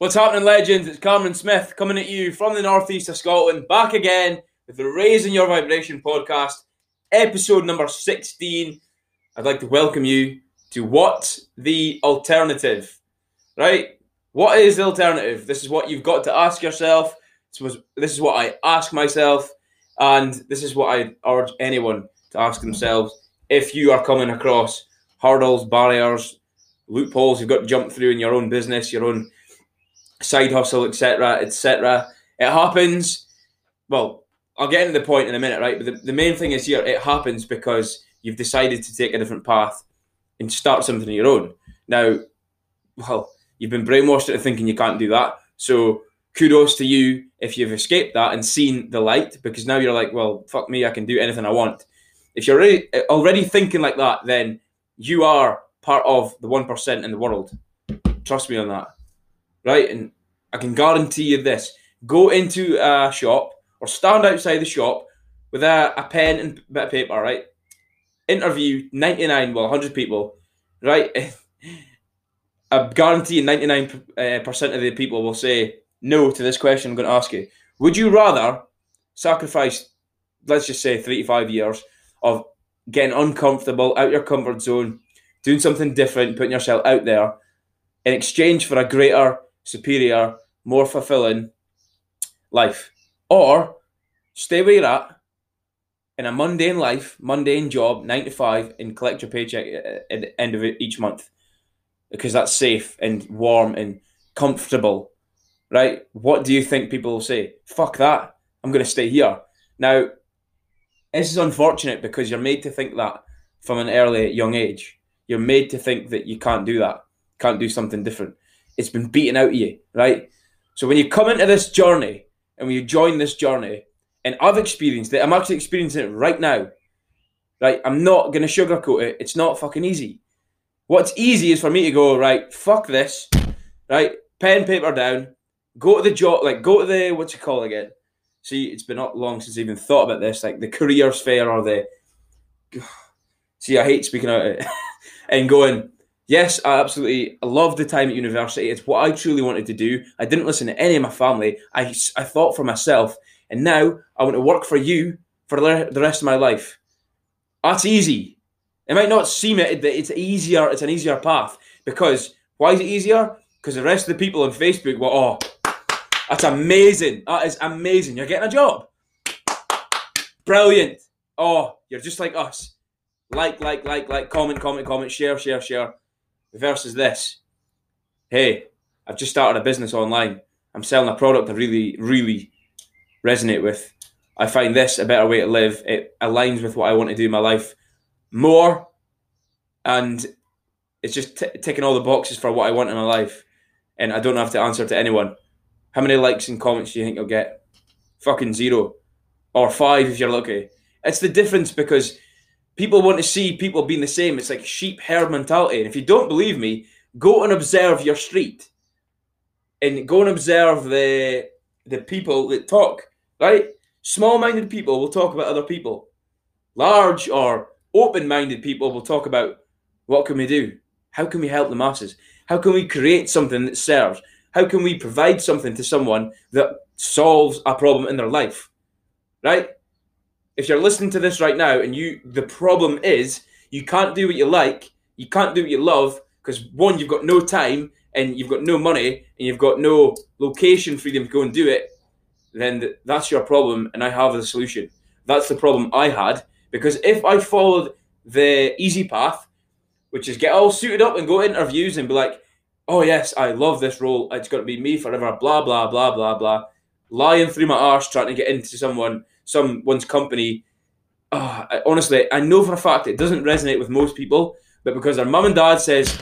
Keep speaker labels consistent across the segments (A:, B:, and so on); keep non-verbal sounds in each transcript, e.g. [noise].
A: What's happening, legends? It's Cameron Smith coming at you from the northeast of Scotland, back again with the Raising Your Vibration podcast, episode number 16. I'd like to welcome you to What the Alternative? Right? What is the alternative? This is what you've got to ask yourself. This is what I ask myself, and this is what I urge anyone to ask themselves if you are coming across hurdles, barriers, loopholes you've got to jump through in your own business, your own side hustle, etc., etc. It happens. Well, I'll get into the point in a minute, right? But the, the main thing is here, it happens because you've decided to take a different path and start something of your own. Now, well, you've been brainwashed into thinking you can't do that. So kudos to you if you've escaped that and seen the light, because now you're like, well, fuck me, I can do anything I want. If you're already, already thinking like that, then you are part of the 1% in the world. Trust me on that. Right? And I can guarantee you this go into a shop or stand outside the shop with a, a pen and bit of paper, right? Interview 99, well, 100 people, right? [laughs] I guarantee 99% uh, of the people will say no to this question I'm going to ask you. Would you rather sacrifice, let's just say, three to five years of getting uncomfortable, out your comfort zone, doing something different, putting yourself out there in exchange for a greater, superior, more fulfilling life? Or stay where you're at in a mundane life, mundane job, nine to five, and collect your paycheck at the end of each month because that's safe and warm and comfortable, right? What do you think people will say? Fuck that. I'm going to stay here. Now, this is unfortunate because you're made to think that from an early young age. You're made to think that you can't do that, can't do something different. It's been beaten out of you, right? So when you come into this journey and when you join this journey, and I've experienced it, I'm actually experiencing it right now. Right? I'm not gonna sugarcoat it. It's not fucking easy. What's easy is for me to go, right, fuck this, right? Pen, paper down, go to the job, like go to the what's it called again? See, it's been not long since I even thought about this, like the careers fair or the [sighs] see, I hate speaking out it [laughs] and going, Yes, I absolutely love the time at university. It's what I truly wanted to do. I didn't listen to any of my family. I, I thought for myself. And now I want to work for you for the rest of my life. That's easy. It might not seem it, but it's easier. It's an easier path because why is it easier? Because the rest of the people on Facebook were, oh, that's amazing. That is amazing. You're getting a job. Brilliant. Oh, you're just like us. Like, like, like, like, comment, comment, comment, share, share, share versus this. Hey, I've just started a business online. I'm selling a product I really, really resonate with. I find this a better way to live. It aligns with what I want to do in my life more, and it's just t- ticking all the boxes for what I want in my life. And I don't have to answer to anyone. How many likes and comments do you think you'll get? Fucking zero, or five if you're lucky. It's the difference because people want to see people being the same. It's like sheep herd mentality. And if you don't believe me, go and observe your street, and go and observe the the people that talk. Right, small-minded people will talk about other people. Large or open-minded people will talk about what can we do, how can we help the masses, how can we create something that serves, how can we provide something to someone that solves a problem in their life. Right if you're listening to this right now and you the problem is you can't do what you like, you can't do what you love because one you've got no time and you've got no money and you've got no location freedom to go and do it, then that's your problem and I have the solution. That's the problem I had because if I followed the easy path, which is get all suited up and go interviews and be like, oh yes, I love this role, it's got to be me forever, blah blah blah blah blah, lying through my arse trying to get into someone someone's company. Oh, I, honestly, I know for a fact it doesn't resonate with most people, but because their mum and dad says,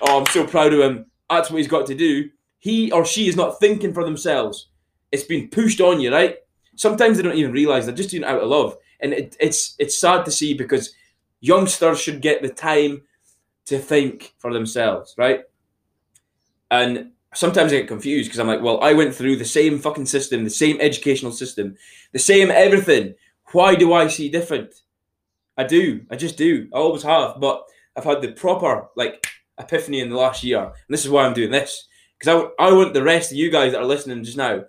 A: "Oh, I'm so proud of him," that's what he's got to do. He or she is not thinking for themselves. It's been pushed on you, right? Sometimes they don't even realize they're just doing it out of love, and it, it's it's sad to see because youngsters should get the time to think for themselves, right? And sometimes I get confused because I'm like, well, I went through the same fucking system, the same educational system, the same everything. Why do I see different? I do. I just do. I always have. But I've had the proper like epiphany in the last year, and this is why I'm doing this Because I, I want the rest of you guys that are listening just now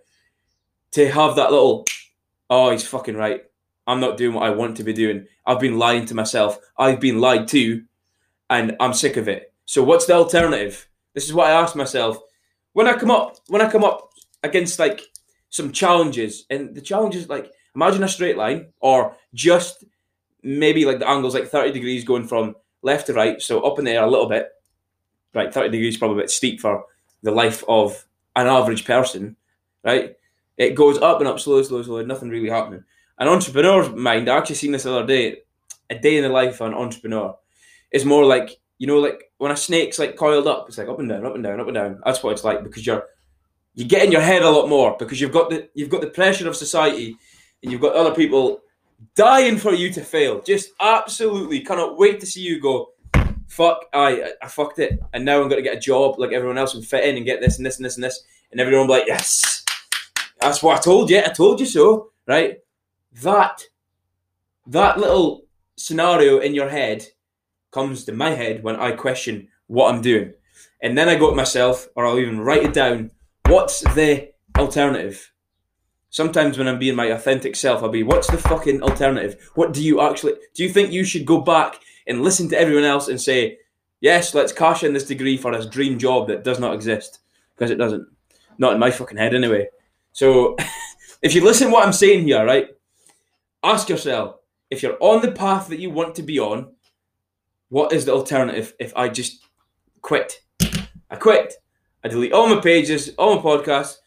A: to have that little, oh, he's fucking right. I'm not doing what I want to be doing. I've been lying to myself. I've been lied to, and I'm sick of it. So what's the alternative? This is what I ask myself when I come up. When I come up against like some challenges, and the challenges like imagine a straight line or just maybe like the angle's like 30 degrees going from left to right, so up in the air a little bit. Right, 30 degrees probably a bit steep for the life of an average person, right? It goes up and up, slow, slow, slow, nothing really happening. An entrepreneur's mind, I actually seen this the other day, a day in the life of an entrepreneur is more like, you know, like when a snake's like coiled up, it's like up and down, up and down, up and down. That's what it's like because you're you get in your head a lot more because you've got the you've got the pressure of society and you've got other people dying for you to fail. Just absolutely cannot wait to see you go. Fuck, I I fucked it, and now I'm going to get a job like everyone else and fit in and get this and this and this and this, and everyone will be like, yes, that's what I told you. I told you so, right? That that little scenario in your head comes to my head when I question what I'm doing, and then I go to myself, or I'll even write it down. What's the alternative? sometimes when I'm being my authentic self, I'll be, what's the fucking alternative? What do you actually, do you think you should go back and listen to everyone else and say, yes, let's cash in this degree for this dream job that does not exist? Because it doesn't. Not in my fucking head anyway. So [laughs] if you listen what I'm saying here, right, ask yourself, if you're on the path that you want to be on, what is the alternative if I just quit? I quit. I delete all my pages, all my podcasts,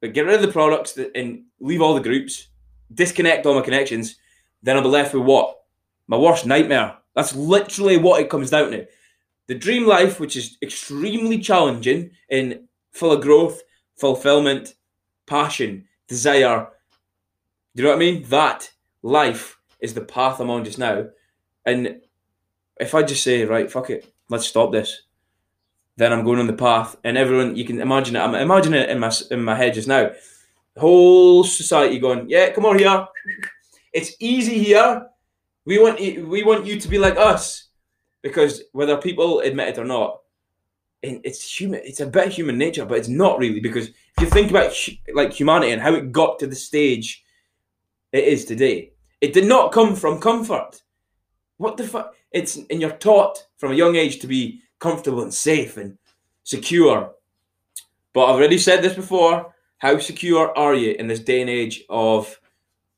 A: but get rid of the products and leave all the groups, disconnect all my connections, then I'll be left with what? My worst nightmare. That's literally what it comes down to. The dream life, which is extremely challenging and full of growth, fulfillment, passion, desire. Do you know what I mean? That life is the path I'm on just now. And if I just say, right, fuck it, let's stop this then I'm going on the path, and everyone you can imagine it. I'm imagining it in my in my head just now. Whole society going, yeah, come on here. It's easy here. We want we want you to be like us, because whether people admit it or not, it's human. It's a bit human nature, but it's not really because if you think about like humanity and how it got to the stage it is today, it did not come from comfort. What the fuck? It's and you're taught from a young age to be comfortable and safe and secure. But I've already said this before. How secure are you in this day and age of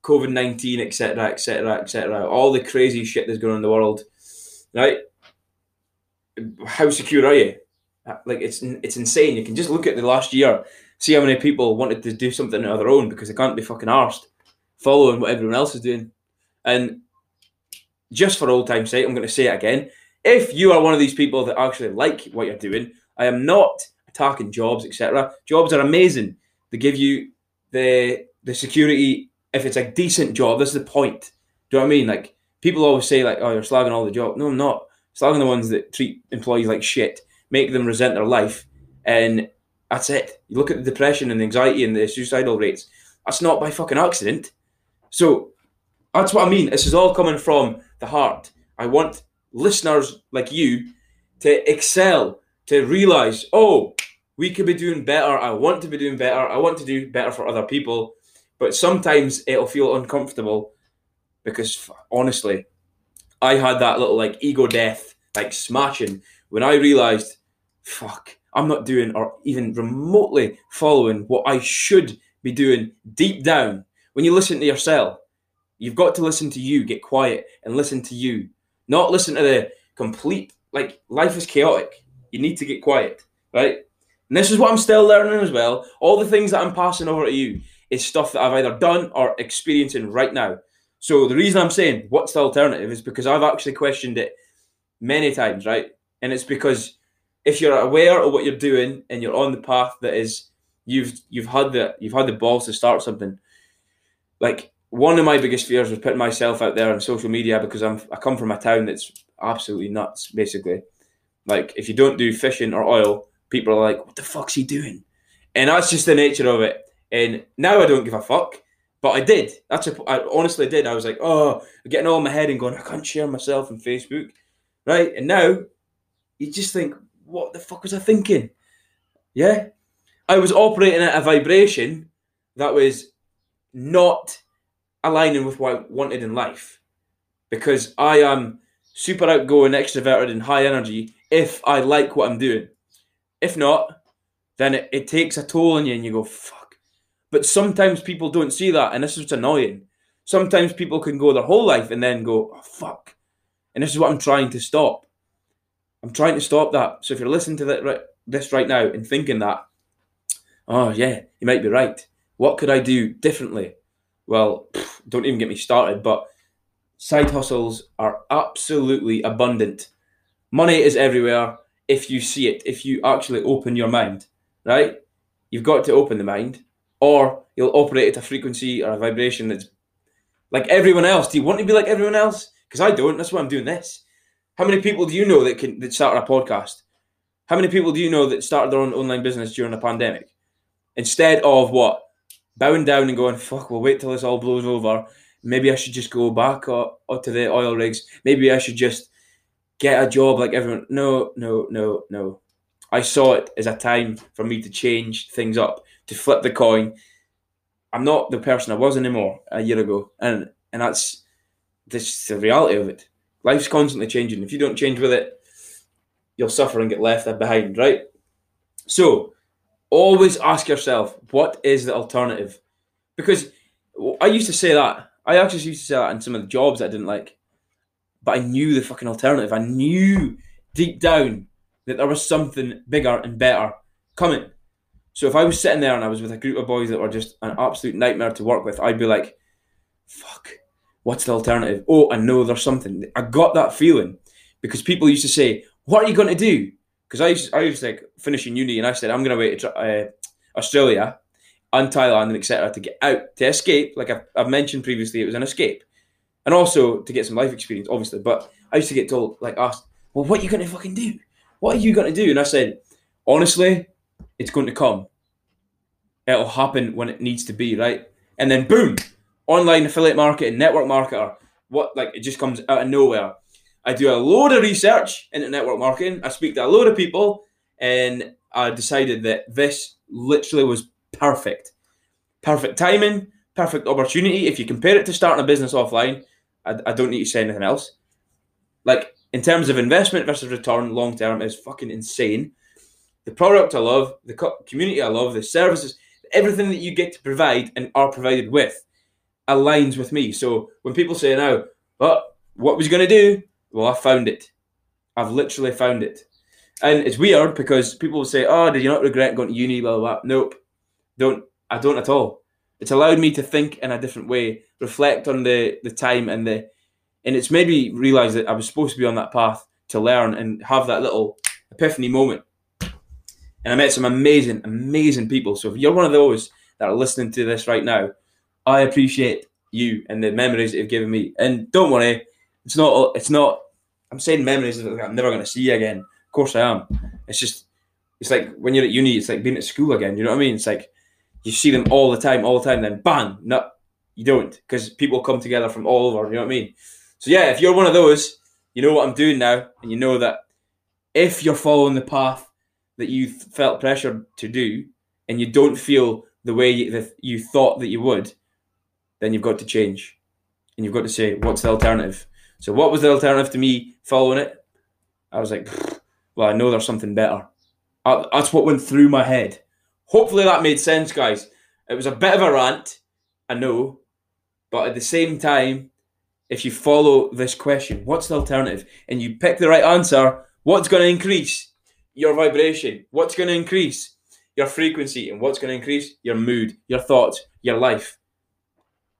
A: COVID nineteen, etc., etc., etc., all the crazy shit that's going on in the world, right? How secure are you? Like it's it's insane. You can just look at the last year, see how many people wanted to do something of their own because they can't be fucking arsed following what everyone else is doing. And just for old time's sake, I'm going to say it again. If you are one of these people that actually like what you're doing, I am not attacking jobs, etc. Jobs are amazing. They give you the the security. If it's a decent job, this is the point. Do you know what I mean? Like people always say, like, "Oh, you're slagging all the job." No, I'm not. slagging the ones that treat employees like shit, make them resent their life, and that's it. You look at the depression and the anxiety and the suicidal rates. That's not by fucking accident. So that's what I mean. This is all coming from the heart. I want listeners like you to excel, to realize, oh, we could be doing better. I want to be doing better. I want to do better for other people. But sometimes it'll feel uncomfortable because honestly, I had that little like ego death, like smashing when I realized, fuck, I'm not doing or even remotely following what I should be doing deep down. When you listen to yourself, you've got to listen to you, get quiet and listen to you. Not listen to the complete like life is chaotic. You need to get quiet, right? And this is what I'm still learning as well. All the things that I'm passing over to you is stuff that I've either done or experiencing right now. So the reason I'm saying what's the alternative is because I've actually questioned it many times, right? And it's because if you're aware of what you're doing and you're on the path that is you've you've had the you've had the balls to start something, like one of my biggest fears was putting myself out there on social media because I'm I come from a town that's absolutely nuts. Basically, like if you don't do fishing or oil, people are like, "What the fuck's he doing?" And that's just the nature of it. And now I don't give a fuck, but I did. That's a, I honestly did. I was like, "Oh, I'm getting all in my head and going, I can't share myself on Facebook." Right, and now you just think, "What the fuck was I thinking?" Yeah, I was operating at a vibration that was not aligning with what I wanted in life because I am super outgoing, extroverted, and high energy if I like what I'm doing. If not, then it, it takes a toll on you and you go, fuck. But sometimes people don't see that, and this is what's annoying. Sometimes people can go their whole life and then go, oh, fuck. And this is what I'm trying to stop. I'm trying to stop that. So if you're listening to that right, this right now and thinking that, oh yeah, you might be right. What could I do differently? Well, pff, don't even get me started. But side hustles are absolutely abundant. Money is everywhere if you see it, if you actually open your mind, right? You've got to open the mind, or you'll operate at a frequency or a vibration that's like everyone else. Do you want to be like everyone else? Because I don't. That's why I'm doing this. How many people do you know that can that started a podcast? How many people do you know that started their own online business during a pandemic? Instead of what? Bowing down and going, fuck, we'll wait till this all blows over. Maybe I should just go back or, or to the oil rigs. Maybe I should just get a job like everyone. No, no, no, no. I saw it as a time for me to change things up, to flip the coin. I'm not the person I was anymore a year ago, and and that's this the reality of it. Life's constantly changing. If you don't change with it, you'll suffer and get left behind, right? So, always ask yourself, what is the alternative? Because I used to say that. I actually used to say that in some of the jobs I didn't like. But I knew the fucking alternative. I knew deep down that there was something bigger and better coming. So if I was sitting there and I was with a group of boys that were just an absolute nightmare to work with, I'd be like, fuck, what's the alternative? Oh, I know there's something. I got that feeling because people used to say, what are you going to do? Because I used, I was like finishing uni and I said, I'm going to wait to uh, Australia and Thailand and etc. to get out, to escape. Like I've, I've mentioned previously, it was an escape. And also to get some life experience, obviously. But I used to get told, like, asked, well, what are you going to fucking do? What are you going to do? And I said, honestly, it's going to come. It'll happen when it needs to be, right? And then boom, online affiliate marketing, network marketer. What like it just comes out of nowhere. I do a load of research into network marketing. I speak to a load of people, and I decided that this literally was perfect. Perfect timing, perfect opportunity. If you compare it to starting a business offline, I, I don't need to say anything else. Like in terms of investment versus return, long term is fucking insane. The product I love, the community I love, the services, everything that you get to provide and are provided with aligns with me. So when people say now, "Well, what was you going to do?" Well, I found it. I've literally found it, and it's weird because people say, "Oh, did you not regret going to uni?" Blah blah. blah. Nope, don't. I don't at all. It's allowed me to think in a different way, reflect on the the time and the, and it's made me realize that I was supposed to be on that path to learn and have that little epiphany moment. And I met some amazing, amazing people. So if you're one of those that are listening to this right now, I appreciate you and the memories that you've given me. And don't worry, it's not. It's not. I'm saying memories that I'm never going to see again. Of course I am. It's just. It's like when you're at uni. It's like being at school again. You know what I mean? It's like you see them all the time, all the time. Then bang, no, you don't, because people come together from all over. You know what I mean? So yeah, if you're one of those, you know what I'm doing now, and you know that if you're following the path that you felt pressured to do, and you don't feel the way you, that you thought that you would, then you've got to change, and you've got to say, what's the alternative? So what was the alternative to me following it? I was like, well, I know there's something better. Uh, that's what went through my head. Hopefully that made sense, guys. It was a bit of a rant, I know, but at the same time, if you follow this question, what's the alternative, and you pick the right answer, what's going to increase your vibration? What's going to increase your frequency? And what's going to increase your mood, your thoughts, your life?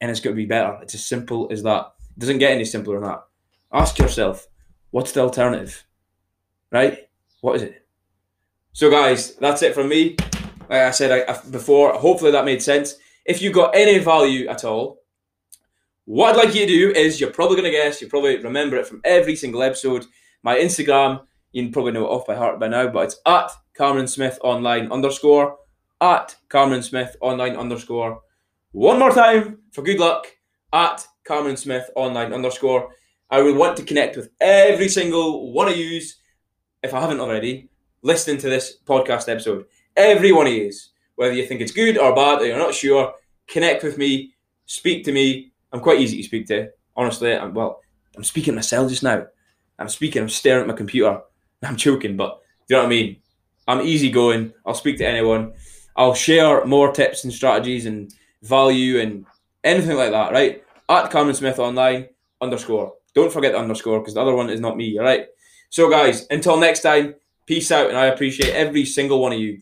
A: And it's going to be better. It's as simple as that. It doesn't get any simpler than that. Ask yourself, what's the alternative? Right? What is it? So, guys, that's it from me like I said I, before, hopefully that made sense. If you got any value at all, what I'd like you to do is you're probably going to guess, you probably remember it from every single episode. My Instagram, you probably know it off by heart by now, but it's at Cameron Smith online underscore, at Cameron Smith online underscore. One more time for good luck, at Cameron Smith online underscore. I would want to connect with every single one of yous, if I haven't already, listening to this podcast episode every one of you. whether you think it's good or bad or you're not sure, connect with me, speak to me. I'm quite easy to speak to. Honestly, I'm, well, I'm speaking myself just now. I'm speaking, I'm staring at my computer. [laughs] I'm choking, but do you know what I mean? I'm easygoing. I'll speak to anyone. I'll share more tips and strategies and value and anything like that, right? At Cameron Smith Online underscore. Don't forget the underscore because the other one is not me, all right? So, guys, until next time, peace out, and I appreciate every single one of you.